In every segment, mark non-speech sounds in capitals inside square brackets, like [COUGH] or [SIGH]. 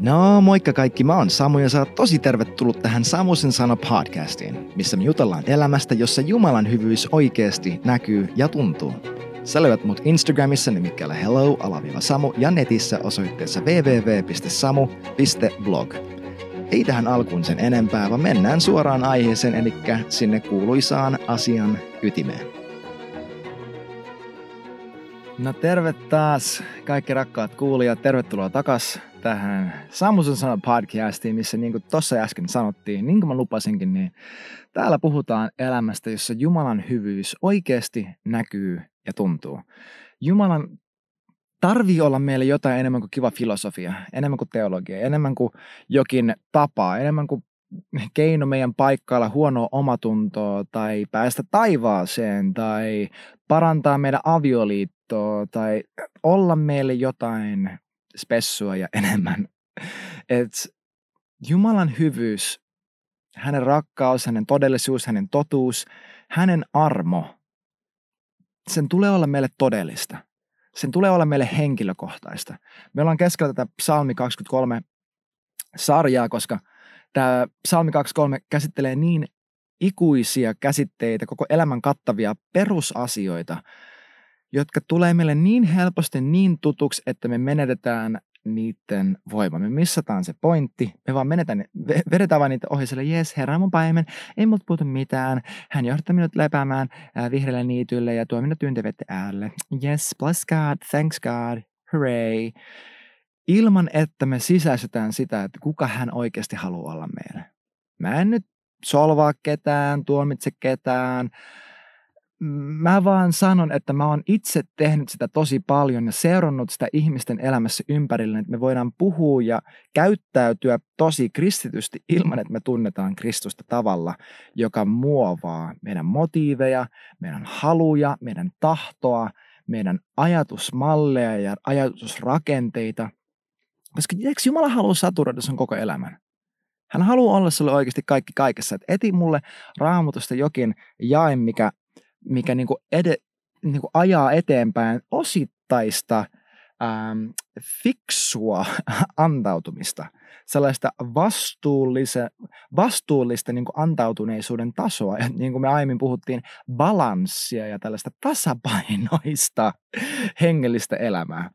No moikka kaikki, mä oon Samu ja sä oot tosi tervetullut tähän Samusen sana podcastiin, missä me jutellaan elämästä, jossa Jumalan hyvyys oikeasti näkyy ja tuntuu. Sä löydät mut Instagramissa nimikkeellä hello Samu ja netissä osoitteessa www.samu.blog. Ei tähän alkuun sen enempää, vaan mennään suoraan aiheeseen, eli sinne kuuluisaan asian ytimeen. No terve taas kaikki rakkaat kuulijat, tervetuloa takas tähän Samusen sana podcastiin, missä niin kuin tuossa äsken sanottiin, niin kuin mä lupasinkin, niin täällä puhutaan elämästä, jossa Jumalan hyvyys oikeasti näkyy ja tuntuu. Jumalan tarvii olla meille jotain enemmän kuin kiva filosofia, enemmän kuin teologia, enemmän kuin jokin tapa, enemmän kuin keino meidän paikkailla huonoa omatuntoa tai päästä taivaaseen tai parantaa meidän avioliittoa tai olla meille jotain spessua ja [LAUGHS] enemmän. Et Jumalan hyvyys, hänen rakkaus, hänen todellisuus, hänen totuus, hänen armo, sen tulee olla meille todellista. Sen tulee olla meille henkilökohtaista. Me ollaan keskellä tätä psalmi 23 sarjaa, koska tämä psalmi 23 käsittelee niin ikuisia käsitteitä, koko elämän kattavia perusasioita, jotka tulee meille niin helposti niin tutuksi, että me menetetään niiden voima. Me missataan se pointti, me vaan menetään, vedetään vaan niitä ohi sille, jes, herra mun paimen, ei multa puutu mitään, hän johtaa minut lepäämään äh, vihreälle niitylle ja tuo minut tyyntävettä äälle. Yes, bless God, thanks God, hooray. Ilman, että me sisäistetään sitä, että kuka hän oikeasti haluaa olla meille. Mä en nyt solvaa ketään, tuomitse ketään, mä vaan sanon, että mä oon itse tehnyt sitä tosi paljon ja seurannut sitä ihmisten elämässä ympärillä, että me voidaan puhua ja käyttäytyä tosi kristitysti ilman, että me tunnetaan Kristusta tavalla, joka muovaa meidän motiiveja, meidän haluja, meidän tahtoa, meidän ajatusmalleja ja ajatusrakenteita. Koska eikö Jumala halua saturoida sun koko elämän? Hän haluaa olla sulle oikeasti kaikki kaikessa. Et eti mulle raamatusta jokin jae, mikä mikä niin kuin ede, niin kuin ajaa eteenpäin osittaista ähm, fiksua [LAUGHS] antautumista, sellaista vastuullista, vastuullista niin antautuneisuuden tasoa, ja niin kuin me aiemmin puhuttiin, balanssia ja tällaista tasapainoista [LAUGHS] hengellistä elämää.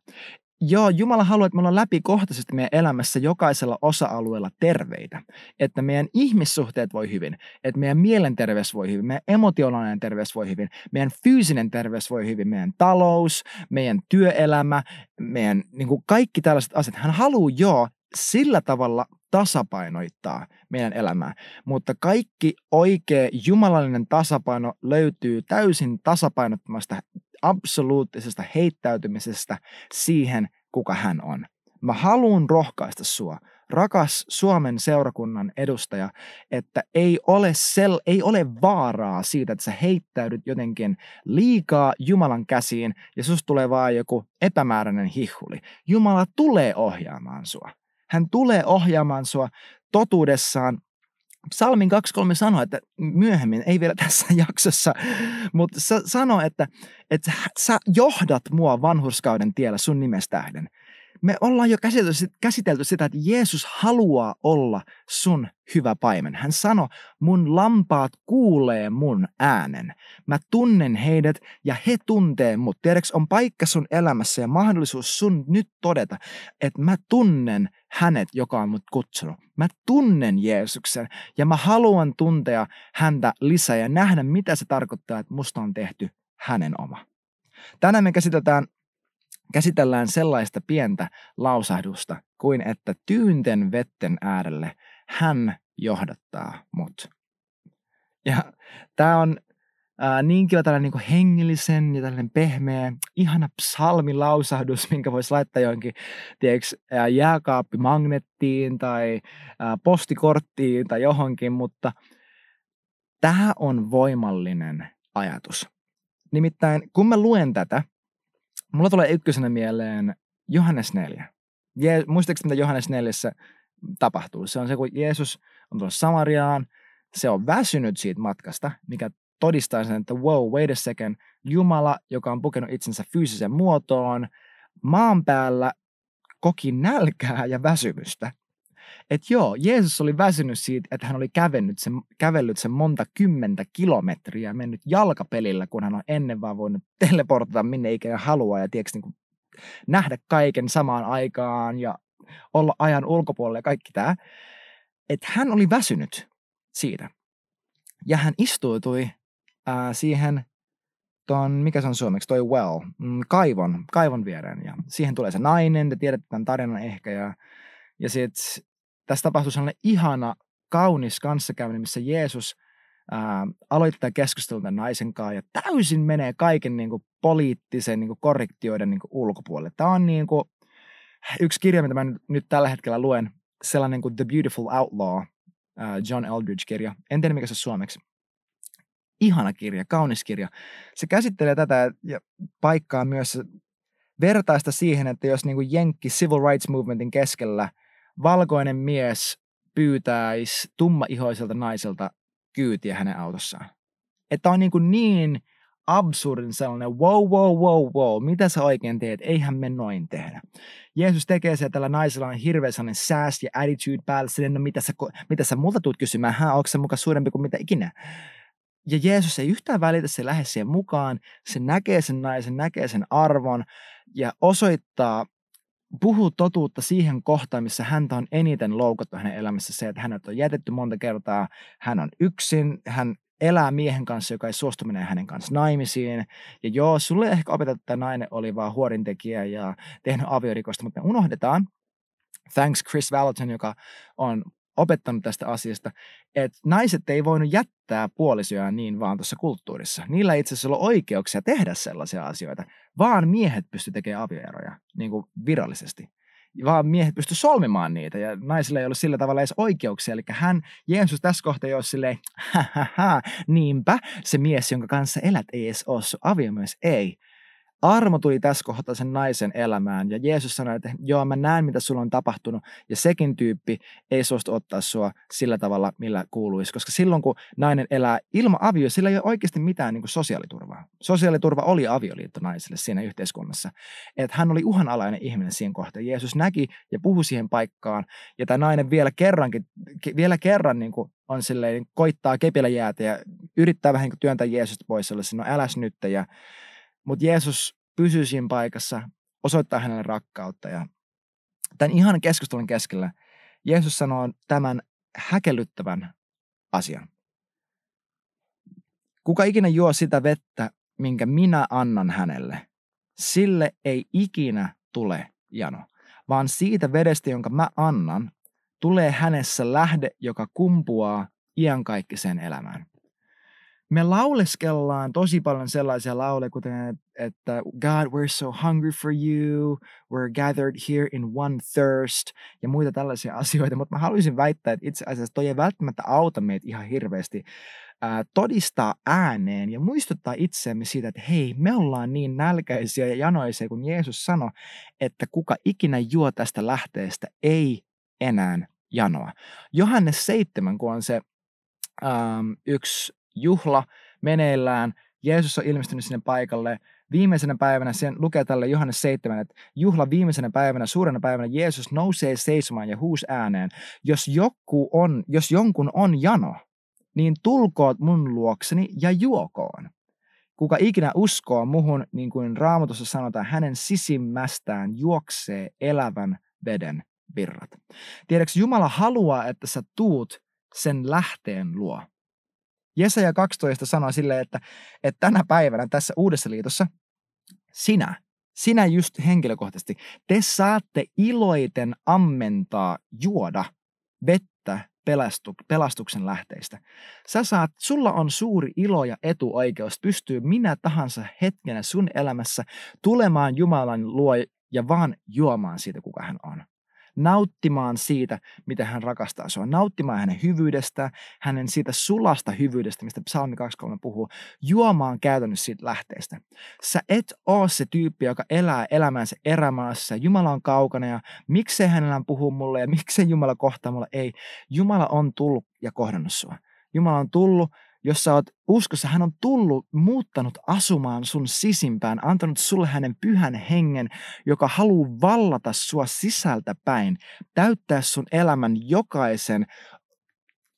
Joo, Jumala haluaa, että me ollaan läpikohtaisesti meidän elämässä jokaisella osa-alueella terveitä. Että meidän ihmissuhteet voi hyvin, että meidän mielenterveys voi hyvin, meidän emotionaalinen terveys voi hyvin, meidän fyysinen terveys voi hyvin, meidän talous, meidän työelämä, meidän niin kuin kaikki tällaiset asiat. Hän haluaa joo sillä tavalla tasapainoittaa meidän elämää. Mutta kaikki oikea jumalallinen tasapaino löytyy täysin tasapainottomasta absoluuttisesta heittäytymisestä siihen, kuka hän on. Mä haluan rohkaista sua, rakas Suomen seurakunnan edustaja, että ei ole, sel, ei ole vaaraa siitä, että sä heittäydyt jotenkin liikaa Jumalan käsiin ja sus tulee vaan joku epämääräinen hihuli. Jumala tulee ohjaamaan sua. Hän tulee ohjaamaan sua totuudessaan Psalmin 2.3 sanoo, että myöhemmin, ei vielä tässä [LAUGHS] jaksossa, mutta sanoo, että, että sä johdat mua vanhurskauden tiellä sun nimestähden me ollaan jo käsitelty, sitä, että Jeesus haluaa olla sun hyvä paimen. Hän sanoi, mun lampaat kuulee mun äänen. Mä tunnen heidät ja he tuntee mut. Tiedätkö, on paikka sun elämässä ja mahdollisuus sun nyt todeta, että mä tunnen hänet, joka on mut kutsunut. Mä tunnen Jeesuksen ja mä haluan tuntea häntä lisää ja nähdä, mitä se tarkoittaa, että musta on tehty hänen oma. Tänään me käsitellään käsitellään sellaista pientä lausahdusta kuin että tyynten vetten äärelle hän johdattaa mut. Ja tämä on ää, niin kiva tällainen niin hengellisen ja tällainen pehmeä, ihana psalmilausahdus, minkä voisi laittaa johonkin tiedätkö, jääkaappimagneettiin tai ää, postikorttiin tai johonkin, mutta tämä on voimallinen ajatus. Nimittäin kun mä luen tätä, Mulla tulee ykkösenä mieleen Johannes 4. Je- Muistatko, mitä Johannes 4 tapahtuu? Se on se, kun Jeesus on tullut Samariaan, se on väsynyt siitä matkasta, mikä todistaa sen, että wow, wait a second, Jumala, joka on pukenut itsensä fyysisen muotoon, maan päällä koki nälkää ja väsymystä. Että joo, Jeesus oli väsynyt siitä, että hän oli kävellyt sen, kävellyt sen monta kymmentä kilometriä ja mennyt jalkapelillä, kun hän on ennen vaan voinut teleportata minne ikinä haluaa ja tiedätkö, niin kuin nähdä kaiken samaan aikaan ja olla ajan ulkopuolella ja kaikki tämä. Että hän oli väsynyt siitä. Ja hän istuutui ää, siihen ton, mikä se on suomeksi, toi well, mm, kaivon, kaivon viereen. Ja siihen tulee se nainen, te tiedätte tämän tarinan ehkä. Ja, ja sitten tässä tapahtui sellainen ihana, kaunis kanssakäyminen, missä Jeesus ää, aloittaa keskustelun tämän naisen kanssa ja täysin menee kaiken niin kuin, poliittisen niin kuin, korrektioiden niin kuin, ulkopuolelle. Tämä on niin kuin, yksi kirja, mitä mä nyt tällä hetkellä luen, sellainen kuin The Beautiful Outlaw, ää, John Eldridge-kirja. En tiedä, mikä se on suomeksi. Ihana kirja, kaunis kirja. Se käsittelee tätä ja paikkaa myös vertaista siihen, että jos niin kuin Jenkki Civil Rights Movementin keskellä – valkoinen mies pyytäisi tummaihoiselta naiselta kyytiä hänen autossaan. Että on niin, kuin niin absurdin sellainen, wow, wow, wow, wow, mitä sä oikein teet, eihän me noin tehdä. Jeesus tekee se, että tällä naisella on hirveä sellainen sääst ja attitude päällä, silleen, no mitä sä, mitä sä multa tuut kysymään, hän onko se mukaan suurempi kuin mitä ikinä. Ja Jeesus ei yhtään välitä, se lähde siihen mukaan, se näkee sen naisen, näkee sen arvon ja osoittaa puhuu totuutta siihen kohtaan, missä häntä on eniten loukattu hänen elämässä. Se, että hänet on jätetty monta kertaa, hän on yksin, hän elää miehen kanssa, joka ei suostu menee hänen kanssa naimisiin. Ja joo, sulle ehkä opetettu, että nainen oli vaan huorintekijä ja tehnyt aviorikosta, mutta me unohdetaan, thanks Chris Valentin, joka on opettanut tästä asiasta, että naiset ei voinut jättää puolisoja niin vaan tuossa kulttuurissa. Niillä ei itse asiassa ollut oikeuksia tehdä sellaisia asioita, vaan miehet pysty tekemään avioeroja niin kuin virallisesti. Vaan miehet pysty solmimaan niitä ja naisilla ei ollut sillä tavalla edes oikeuksia. Eli hän, Jeesus tässä kohtaa jo silleen, ha, niinpä se mies, jonka kanssa elät, ei edes ole aviomies, ei Armo tuli tässä kohtaa sen naisen elämään ja Jeesus sanoi, että joo mä näen mitä sulla on tapahtunut ja sekin tyyppi ei suostu ottaa sua sillä tavalla millä kuuluisi, koska silloin kun nainen elää ilman avio, sillä ei ole oikeasti mitään niin kuin sosiaaliturvaa. Sosiaaliturva oli avioliitto naiselle siinä yhteiskunnassa. Että hän oli uhanalainen ihminen siinä kohtaa. Jeesus näki ja puhui siihen paikkaan ja tämä nainen vielä kerrankin, vielä kerran niin kuin on silleen, koittaa kepillä jäätä ja yrittää vähän niin työntää Jeesusta pois sellaisen, no äläs nyt ja mutta Jeesus pysyy siinä paikassa, osoittaa hänelle rakkautta. Ja tämän ihan keskustelun keskellä Jeesus sanoo tämän häkellyttävän asian. Kuka ikinä juo sitä vettä, minkä minä annan hänelle, sille ei ikinä tule jano, vaan siitä vedestä, jonka mä annan, tulee hänessä lähde, joka kumpuaa iankaikkiseen elämään me lauleskellaan tosi paljon sellaisia lauleja, kuten että God, we're so hungry for you, we're gathered here in one thirst ja muita tällaisia [LAUGHS] asioita, mutta mä haluaisin väittää, että itse asiassa toi ei välttämättä auta meitä ihan hirveästi todistaa ääneen ja muistuttaa itseämme siitä, että hei, me ollaan niin nälkäisiä ja janoisia, kun Jeesus sanoi, että kuka ikinä juo tästä lähteestä, ei enää janoa. Johannes 7, kun on se ähm, yksi juhla meneillään. Jeesus on ilmestynyt sinne paikalle. Viimeisenä päivänä, sen lukee tälle Johannes 7, että juhla viimeisenä päivänä, suurena päivänä, Jeesus nousee seisomaan ja huus ääneen. Jos, joku on, jos jonkun on jano, niin tulkoot mun luokseni ja juokoon. Kuka ikinä uskoo muhun, niin kuin raamatussa sanotaan, hänen sisimmästään juoksee elävän veden virrat. Tiedätkö, Jumala haluaa, että sä tuut sen lähteen luo. Jesaja 12 sanoo silleen, että, että tänä päivänä tässä uudessa liitossa sinä, sinä just henkilökohtaisesti, te saatte iloiten ammentaa juoda vettä pelastuksen lähteistä. Sä saat, sulla on suuri ilo ja etuoikeus pystyy minä tahansa hetkenä sun elämässä tulemaan Jumalan luo ja vaan juomaan siitä, kuka hän on nauttimaan siitä, mitä hän rakastaa sua, nauttimaan hänen hyvyydestään, hänen siitä sulasta hyvyydestä, mistä psalmi 23 puhuu, juomaan käytännössä siitä lähteestä. Sä et ole se tyyppi, joka elää elämänsä erämaassa. Jumala on kaukana ja miksei hänellä puhuu mulle ja miksei Jumala kohtaa mulle. Ei, Jumala on tullut ja kohdannut sua. Jumala on tullut jos sä oot uskossa, hän on tullut, muuttanut asumaan sun sisimpään, antanut sulle hänen pyhän hengen, joka haluaa vallata sua sisältä päin, täyttää sun elämän jokaisen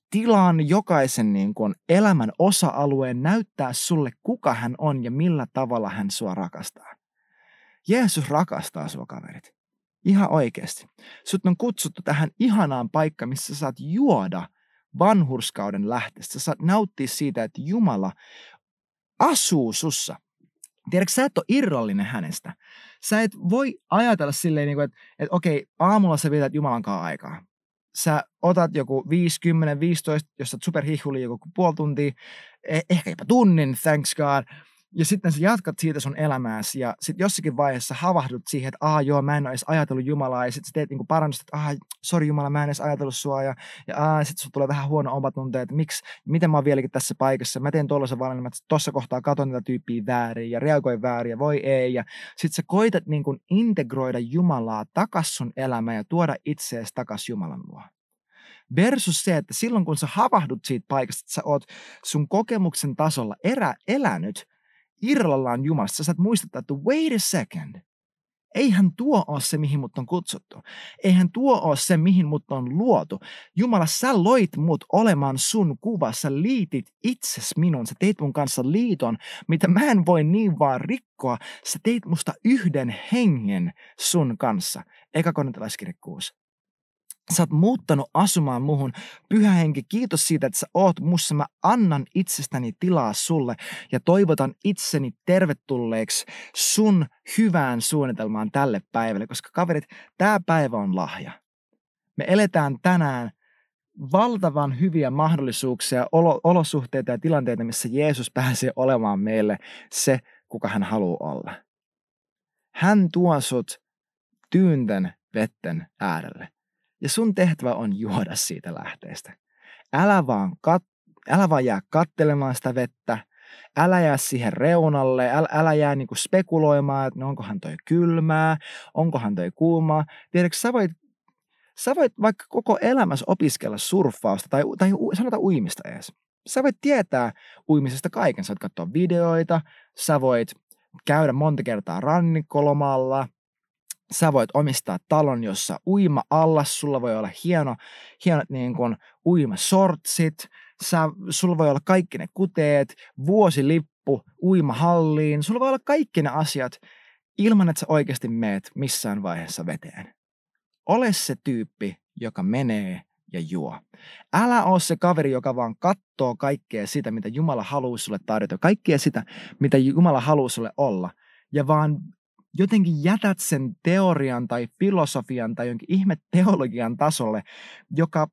tilan, jokaisen niin kuin elämän osa-alueen, näyttää sulle, kuka hän on ja millä tavalla hän sua rakastaa. Jeesus rakastaa sua kaverit. Ihan oikeasti. Sut on kutsuttu tähän ihanaan paikkaan, missä saat juoda vanhurskauden lähteestä. Sä saat nauttia siitä, että Jumala asuu sussa. Tiedätkö, sä et ole irrallinen hänestä. Sä et voi ajatella silleen, niin että, että okei, aamulla sä vietät Jumalan kanssa aikaa. Sä otat joku 50, 15, jos sä superhihuli joku puoli tuntia, e- ehkä jopa tunnin, thanks God – ja sitten sä jatkat siitä sun elämääsi ja sitten jossakin vaiheessa havahdut siihen, että aah joo, mä en ole edes ajatellut Jumalaa. Ja sitten sä teet niinku parannusta, että aah, sori Jumala, mä en edes ajatellut sua. Ja, ja aah, sitten sulla tulee vähän huono omatunte, että miksi, miten mä oon vieläkin tässä paikassa, mä teen tuollaisen valinnan, että tossa kohtaa katon tätä tyyppiä väärin ja reagoin väärin ja voi ei. Ja sitten sä koitat niinku integroida Jumalaa takas sun elämään ja tuoda itseesi takas Jumalan luo. Versus se, että silloin kun sä havahdut siitä paikasta, että sä oot sun kokemuksen tasolla erä, elänyt – irrallaan Jumalasta. Sä saat muistuttaa, että wait a second. Eihän tuo ole se, mihin mut on kutsuttu. Eihän tuo ole se, mihin mut on luotu. Jumala, sä loit mut olemaan sun kuva. Sä liitit itses minun. Sä teit mun kanssa liiton, mitä mä en voi niin vaan rikkoa. Sä teit musta yhden hengen sun kanssa. Eka korintalaiskirja 6 sä oot muuttanut asumaan muhun. Pyhä henki, kiitos siitä, että sä oot mussa. Mä annan itsestäni tilaa sulle ja toivotan itseni tervetulleeksi sun hyvään suunnitelmaan tälle päivälle, koska kaverit, tämä päivä on lahja. Me eletään tänään valtavan hyviä mahdollisuuksia, olo, olosuhteita ja tilanteita, missä Jeesus pääsee olemaan meille se, kuka hän haluaa olla. Hän tuo sut tyynten vetten äärelle. Ja sun tehtävä on juoda siitä lähteestä. Älä vaan, kat, älä vaan jää kattelemaan sitä vettä. Älä jää siihen reunalle, älä, älä jää niinku spekuloimaan, että no onkohan toi kylmää, onkohan toi kuumaa. Tiedätkö, sä voit, sä voit vaikka koko elämässä opiskella surffausta tai, tai sanota uimista edes. Sä voit tietää uimisesta kaiken. Sä voit katsoa videoita, sä voit käydä monta kertaa rannikkolomalla, Sä voit omistaa talon, jossa uima allas, sulla voi olla hieno, hienot niin kuin uimasortsit, sä, sulla voi olla kaikki ne kuteet, vuosilippu uimahalliin, sulla voi olla kaikki ne asiat ilman, että sä oikeasti meet missään vaiheessa veteen. Ole se tyyppi, joka menee ja juo. Älä ole se kaveri, joka vaan katsoo kaikkea sitä, mitä Jumala haluaa sulle tarjota, kaikkea sitä, mitä Jumala haluaa sulle olla, ja vaan jotenkin jätät sen teorian tai filosofian tai jonkin ihme teologian tasolle, joka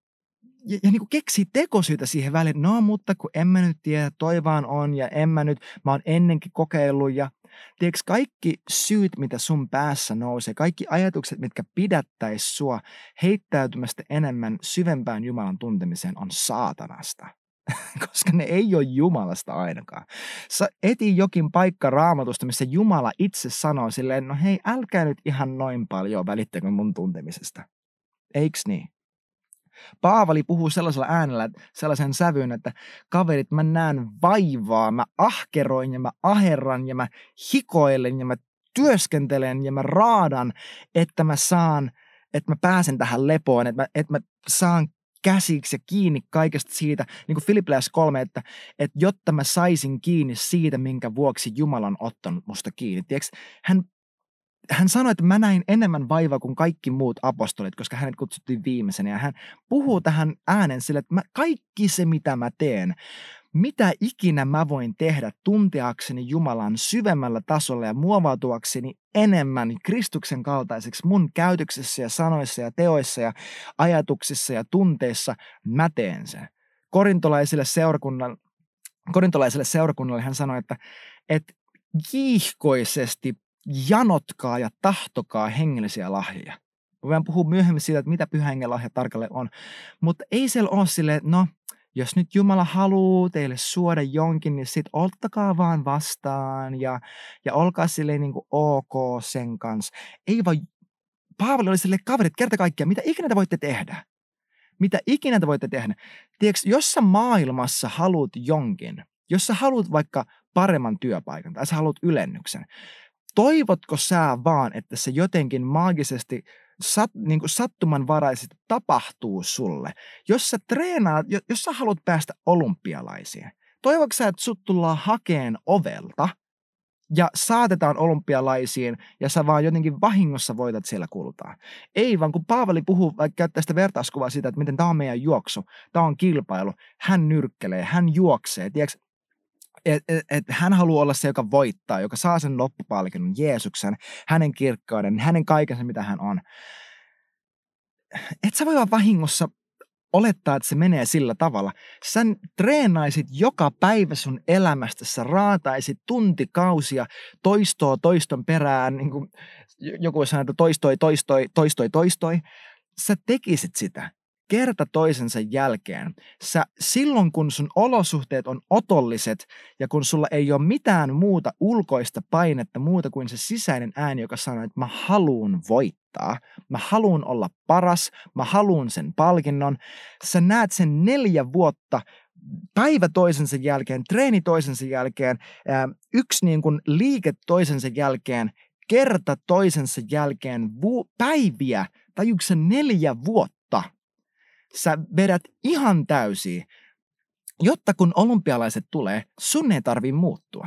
ja, ja niin kuin keksi tekosyitä siihen väliin. No, mutta kun en mä nyt tiedä, toi vaan on ja en mä nyt, mä oon ennenkin kokeillut ja tiedätkö, kaikki syyt, mitä sun päässä nousee, kaikki ajatukset, mitkä pidättäis sua heittäytymästä enemmän syvempään Jumalan tuntemiseen on saatanasta. [LAUGHS] koska ne ei ole Jumalasta ainakaan. Sä eti jokin paikka raamatusta, missä Jumala itse sanoo silleen, no hei, älkää nyt ihan noin paljon välittäkö mun tuntemisesta. Eiks niin? Paavali puhuu sellaisella äänellä, sellaisen sävyyn, että kaverit, mä näen vaivaa, mä ahkeroin ja mä aherran ja mä hikoilen ja mä työskentelen ja mä raadan, että mä saan, että mä pääsen tähän lepoon, että mä, että mä saan käsiksi ja kiinni kaikesta siitä, niin kuin Filippiläis 3, että, että jotta mä saisin kiinni siitä, minkä vuoksi Jumala on ottanut musta kiinni. Tiedätkö, hän hän sanoi, että mä näin enemmän vaivaa kuin kaikki muut apostolit, koska hänet kutsuttiin viimeisenä. Ja hän puhuu tähän äänen sille, että mä, kaikki se, mitä mä teen, mitä ikinä mä voin tehdä tunteakseni Jumalan syvemmällä tasolla ja muovautuakseni enemmän Kristuksen kaltaiseksi mun käytöksessä ja sanoissa ja teoissa ja ajatuksissa ja tunteissa, mä teen sen. Korintolaisille seurakunnalle, korintolaiselle seurakunnalle hän sanoi, että, että kiihkoisesti janotkaa ja tahtokaa hengellisiä lahjoja. Voidaan puhua myöhemmin siitä, että mitä pyhä lahja tarkalleen on. Mutta ei siellä ole silleen, no, jos nyt Jumala haluaa teille suoda jonkin, niin sit ottakaa vaan vastaan ja, ja olkaa silleen niin kuin ok sen kanssa. Ei vaan, Paavali oli silleen, kaverit, kerta kaikkiaan, mitä ikinä te voitte tehdä. mitä ikinä te voitte tehdä. Tiedätkö, jos sä maailmassa haluat jonkin, jos sä haluat vaikka paremman työpaikan tai sä haluat ylennyksen, toivotko sä vaan, että se jotenkin maagisesti sat, niin kuin sattumanvaraisesti tapahtuu sulle? Jos sä treenaat, jos sä haluat päästä olympialaisiin, toivotko sä, että sut tullaan hakeen ovelta – ja saatetaan olympialaisiin ja sä vaan jotenkin vahingossa voitat siellä kultaa. Ei vaan kun Paavali puhuu, käyttää sitä vertauskuvaa siitä, että miten tämä on meidän juoksu, tämä on kilpailu, hän nyrkkelee, hän juoksee, tiedätkö, et, et, et hän haluaa olla se, joka voittaa, joka saa sen loppupalkinnon, Jeesuksen, hänen kirkkauden, hänen kaiken se, mitä hän on. Et sä voi vaan vahingossa olettaa, että se menee sillä tavalla. Sä treenaisit joka päivä sun elämästä, sä raataisit tuntikausia toistoa toiston perään, niin kuin joku sanoo, että toistoi, toistoi, toistoi, toistoi. Sä tekisit sitä kerta toisensa jälkeen. Sä, silloin kun sun olosuhteet on otolliset ja kun sulla ei ole mitään muuta ulkoista painetta muuta kuin se sisäinen ääni, joka sanoo, että mä haluun voittaa, mä haluun olla paras, mä haluun sen palkinnon. Sä näet sen neljä vuotta päivä toisensa jälkeen, treeni toisensa jälkeen, yksi niin kuin liike toisensa jälkeen, kerta toisensa jälkeen, vu- päiviä, tai yksi neljä vuotta sä vedät ihan täysiä, jotta kun olympialaiset tulee, sun ei tarvi muuttua.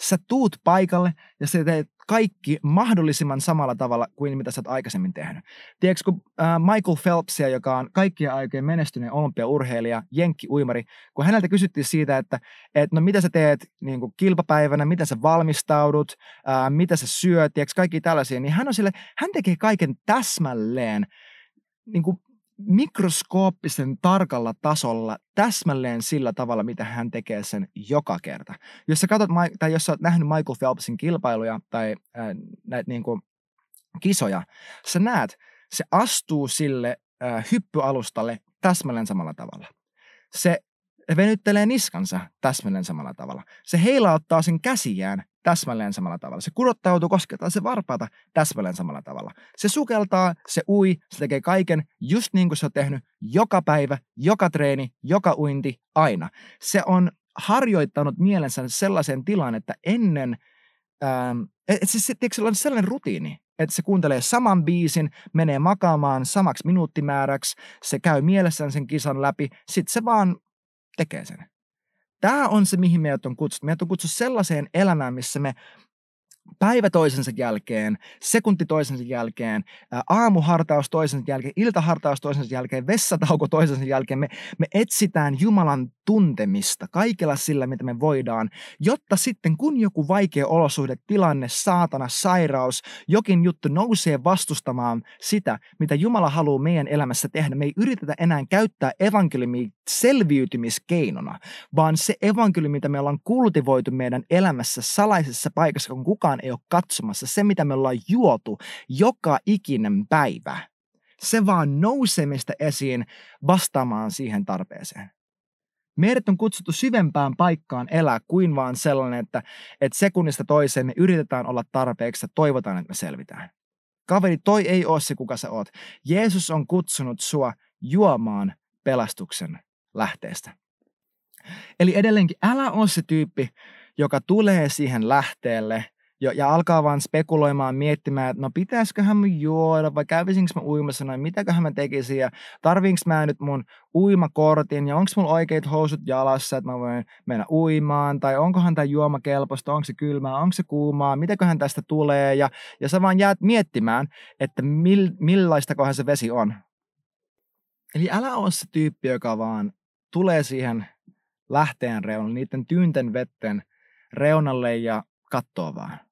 Sä tuut paikalle ja sä teet kaikki mahdollisimman samalla tavalla kuin mitä sä oot aikaisemmin tehnyt. Tiedätkö, kun Michael Phelpsia, joka on kaikkien aikojen menestyneen olympiaurheilija, jenkki-uimari, kun häneltä kysyttiin siitä, että et, no mitä sä teet niin kuin kilpapäivänä, mitä sä valmistaudut, äh, mitä sä syöt, tiedätkö, kaikki tällaisia, niin hän on sille, hän tekee kaiken täsmälleen niin kuin mikroskooppisen tarkalla tasolla täsmälleen sillä tavalla, mitä hän tekee sen joka kerta. Jos sä katsot, tai jos sä oot nähnyt Michael Phelpsin kilpailuja tai äh, näitä niin kuin kisoja, sä näet, se astuu sille äh, hyppyalustalle täsmälleen samalla tavalla. Se venyttelee niskansa täsmälleen samalla tavalla. Se heilauttaa sen käsiään täsmälleen samalla tavalla. Se kurottautuu, koskettaa se varpaata täsmälleen samalla tavalla. Se sukeltaa, se ui, se tekee kaiken just niin kuin se on tehnyt joka päivä, joka treeni, joka uinti, aina. Se on harjoittanut mielensä sellaisen tilan, että ennen, ähm, että se, se, se on sellainen rutiini, että se kuuntelee saman biisin, menee makaamaan samaksi minuuttimääräksi, se käy mielessään sen kisan läpi, sitten se vaan tekee sen. Tämä on se, mihin meidät on kutsuttu. Meidät on kutsuttu sellaiseen elämään, missä me päivä toisensa jälkeen, sekunti toisensa jälkeen, aamuhartaus toisensa jälkeen, iltahartaus toisensa jälkeen, vessatauko toisensa jälkeen. Me, me etsitään Jumalan tuntemista kaikella sillä, mitä me voidaan, jotta sitten kun joku vaikea olosuhde, tilanne, saatana, sairaus, jokin juttu nousee vastustamaan sitä, mitä Jumala haluaa meidän elämässä tehdä, me ei yritetä enää käyttää evankeliumia selviytymiskeinona, vaan se evankeliumi, mitä me ollaan kultivoitu meidän elämässä salaisessa paikassa, kun kukaan ei ole katsomassa, se mitä me ollaan juotu joka ikinen päivä, se vaan nousee esiin vastaamaan siihen tarpeeseen. Meidät on kutsuttu syvempään paikkaan elää kuin vaan sellainen, että, että sekunnista toiseen me yritetään olla tarpeeksi ja toivotaan, että me selvitään. Kaveri, toi ei ole se, kuka sä oot. Jeesus on kutsunut sua juomaan pelastuksen lähteestä. Eli edelleenkin älä ole se tyyppi, joka tulee siihen lähteelle ja, ja alkaa vaan spekuloimaan, miettimään, että no pitäisiköhän mä juoda vai kävisinkö mä uimassa noin, mitäköhän mä tekisin ja tarviinko mä nyt mun uimakortin ja onko mulla oikeat housut jalassa, että mä voin mennä uimaan tai onkohan tämä juoma kelpoista, onko se kylmää, onko se kuumaa, mitäköhän tästä tulee ja, ja sä vaan jäät miettimään, että mil, millaista kohan se vesi on. Eli älä ole se tyyppi, joka vaan tulee siihen lähteen reunalle, niiden tyynten vetten reunalle ja katsoo vaan.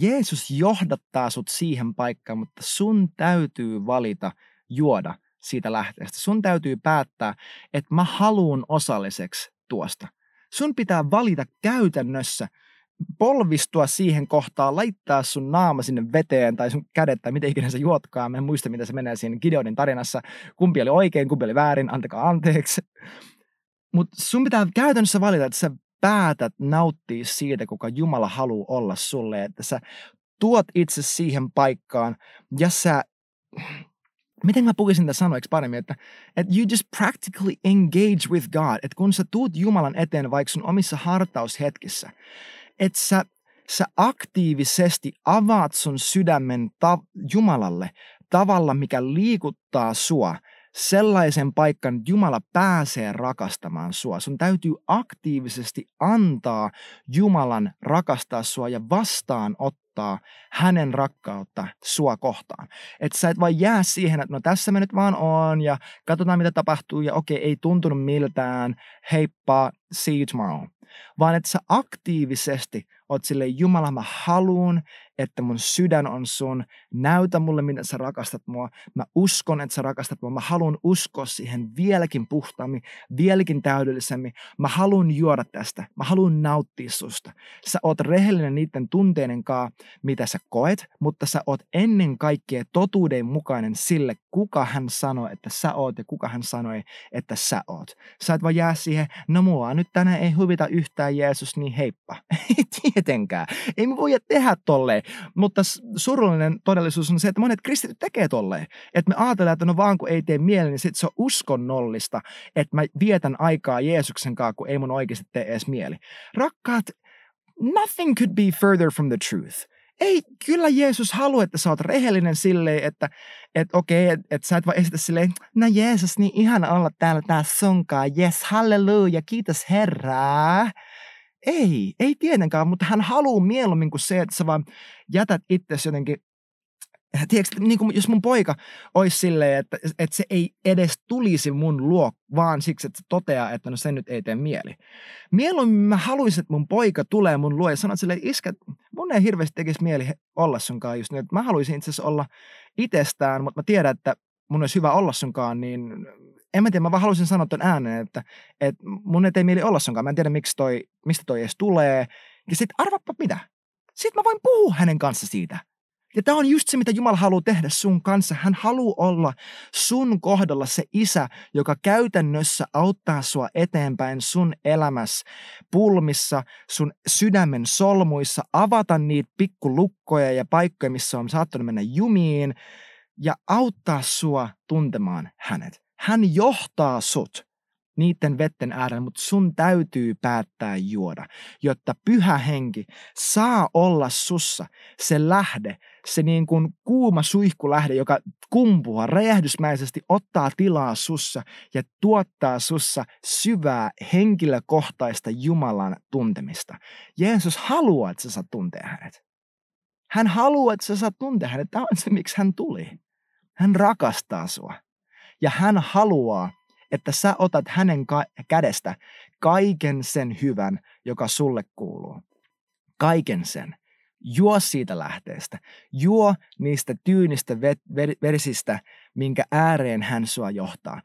Jeesus johdattaa sut siihen paikkaan, mutta sun täytyy valita juoda siitä lähteestä. Sun täytyy päättää, että mä haluun osalliseksi tuosta. Sun pitää valita käytännössä, polvistua siihen kohtaan, laittaa sun naama sinne veteen tai sun kädet tai miten ikinä sä juotkaan. Mä en muista, mitä se menee siinä Gideonin tarinassa. Kumpi oli oikein, kumpi oli väärin, antakaa anteeksi. Mutta sun pitää käytännössä valita, että sä päätät nauttia siitä, kuka Jumala haluaa olla sulle, että sä tuot itse siihen paikkaan ja sä miten mä pukisin tätä sanoiksi paremmin, että, että you just practically engage with God, että kun sä tuut Jumalan eteen vaikka sun omissa hartaushetkissä, että sä, sä aktiivisesti avaat sun sydämen ta- Jumalalle tavalla, mikä liikuttaa sua – sellaisen paikan, että Jumala pääsee rakastamaan sua. Sun täytyy aktiivisesti antaa Jumalan rakastaa sua ja vastaanottaa hänen rakkautta sua kohtaan. Että sä et vaan jää siihen, että no tässä me nyt vaan on ja katsotaan mitä tapahtuu ja okei, ei tuntunut miltään, heippa, see you tomorrow. Vaan että sä aktiivisesti oot sille Jumala, mä haluun, että mun sydän on sun. Näytä mulle, miten sä rakastat mua. Mä uskon, että sä rakastat mua. Mä haluan uskoa siihen vieläkin puhtaammin, vieläkin täydellisemmin. Mä haluan juoda tästä. Mä haluan nauttia susta. Sä oot rehellinen niiden tunteiden kanssa, mitä sä koet, mutta sä oot ennen kaikkea totuuden mukainen sille, kuka hän sanoi, että sä oot ja kuka hän sanoi, että sä oot. Sä et vaan jää siihen, no mua nyt tänään ei huvita yhtään Jeesus, niin heippa. [LAUGHS] Ei tietenkään. Ei me voi tehdä tolleen. Mutta surullinen todellisuus on se, että monet kristityt tekee tolleen. Että me ajatellaan, että no vaan kun ei tee mieli, niin sit se on uskonnollista, että mä vietän aikaa Jeesuksen kanssa, kun ei mun oikeasti tee edes mieli. Rakkaat, nothing could be further from the truth. Ei, kyllä Jeesus haluaa, että sä oot rehellinen silleen, että et okei, että et sä et vaan esitä silleen, no Jeesus, niin ihana olla täällä taas sunkaan, yes, halleluja, kiitos Herraa. Ei, ei tietenkään, mutta hän haluaa mieluummin kuin se, että sä vaan jätät itsesi jotenkin Tiedätkö, niin kuin jos mun poika olisi silleen, että, että se ei edes tulisi mun luo, vaan siksi, että se toteaa, että no se nyt ei tee mieli. Mieluummin mä haluaisin, että mun poika tulee mun luo ja sanoo silleen, iskä, mun ei hirveästi tekisi mieli olla sunkaan just nyt. Mä haluaisin itse asiassa olla itsestään, mutta mä tiedän, että mun olisi hyvä olla sunkaan, niin en mä tiedä, mä vaan haluaisin sanoa ton äänen, että, että mun ei tee mieli olla sunkaan. Mä en tiedä, miksi toi, mistä toi edes tulee. Ja sit arvappa mitä. Sitten mä voin puhua hänen kanssa siitä. Ja tämä on just se, mitä Jumala haluaa tehdä sun kanssa. Hän haluaa olla sun kohdalla se isä, joka käytännössä auttaa sua eteenpäin sun elämässä, pulmissa, sun sydämen solmuissa, avata niitä pikkulukkoja ja paikkoja, missä on saattanut mennä jumiin, ja auttaa sua tuntemaan hänet. Hän johtaa sut niiden vetten äärellä, mutta sun täytyy päättää juoda, jotta pyhä henki saa olla sussa se lähde, se niin kuin kuuma suihkulähde, joka kumpua räjähdysmäisesti ottaa tilaa sussa ja tuottaa sussa syvää henkilökohtaista Jumalan tuntemista. Jeesus haluaa, että sä saat tuntea hänet. Hän haluaa, että sä saat tuntea hänet. Tämä on se, miksi hän tuli. Hän rakastaa sua. Ja hän haluaa, että sä otat hänen ka- kädestä kaiken sen hyvän, joka sulle kuuluu. Kaiken sen. Juo siitä lähteestä. Juo niistä tyynistä vet- ver- versistä, minkä ääreen hän sua johtaa.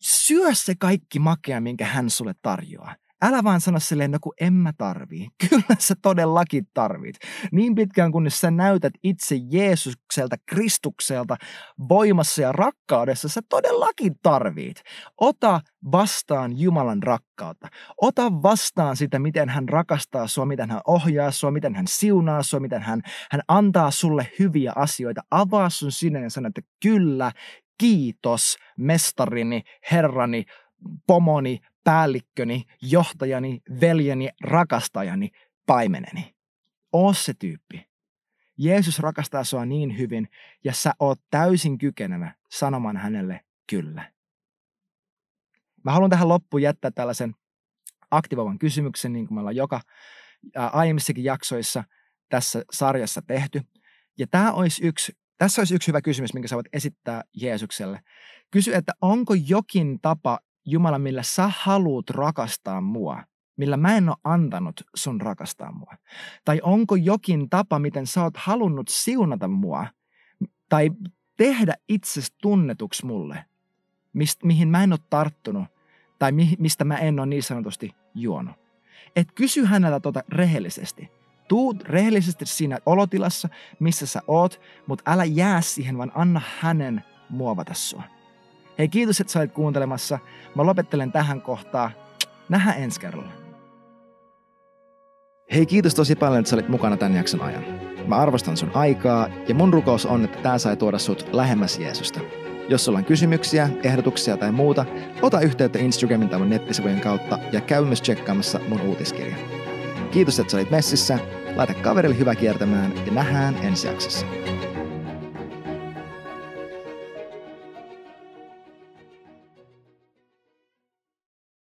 Syö se kaikki makea, minkä hän sulle tarjoaa. Älä vaan sano silleen, no kun en mä tarvii. [LAUGHS] Kyllä sä todellakin tarvit. Niin pitkään kunnes sä näytät itse Jeesukselta, Kristukselta voimassa ja rakkaudessa, sä todellakin tarvit. Ota vastaan Jumalan rakkautta. Ota vastaan sitä, miten hän rakastaa sua, miten hän ohjaa sua, miten hän siunaa sua, miten hän, hän antaa sulle hyviä asioita. Avaa sun sinne ja sano, että kyllä, kiitos mestarini, herrani, pomoni, päällikköni, johtajani, veljeni, rakastajani, paimeneni. Oo se tyyppi. Jeesus rakastaa sua niin hyvin ja sä oot täysin kykenevä sanomaan hänelle kyllä. Mä haluan tähän loppuun jättää tällaisen aktivoivan kysymyksen, niin kuin me ollaan joka aiemmissakin jaksoissa tässä sarjassa tehty. Ja tämä olisi yksi, tässä olisi yksi hyvä kysymys, minkä sä voit esittää Jeesukselle. Kysy, että onko jokin tapa, Jumala, millä sä haluut rakastaa mua, millä mä en ole antanut sun rakastaa mua? Tai onko jokin tapa, miten sä oot halunnut siunata mua tai tehdä itsestä tunnetuksi mulle, mist, mihin mä en ole tarttunut tai mi, mistä mä en ole niin sanotusti juonut? Et kysy häneltä tuota rehellisesti. Tuu rehellisesti siinä olotilassa, missä sä oot, mutta älä jää siihen, vaan anna hänen muovata sua. Hei kiitos, että sä olit kuuntelemassa. Mä lopettelen tähän kohtaan. Nähdään ensi kerralla. Hei kiitos tosi paljon, että sä olit mukana tämän jakson ajan. Mä arvostan sun aikaa ja mun rukous on, että tää sai tuoda sut lähemmäs Jeesusta. Jos sulla on kysymyksiä, ehdotuksia tai muuta, ota yhteyttä Instagramin tai mun nettisivujen kautta ja käy myös tsekkaamassa mun uutiskirja. Kiitos, että sä olit messissä. Laita kaverille hyvä kiertämään ja nähdään ensi jaksossa.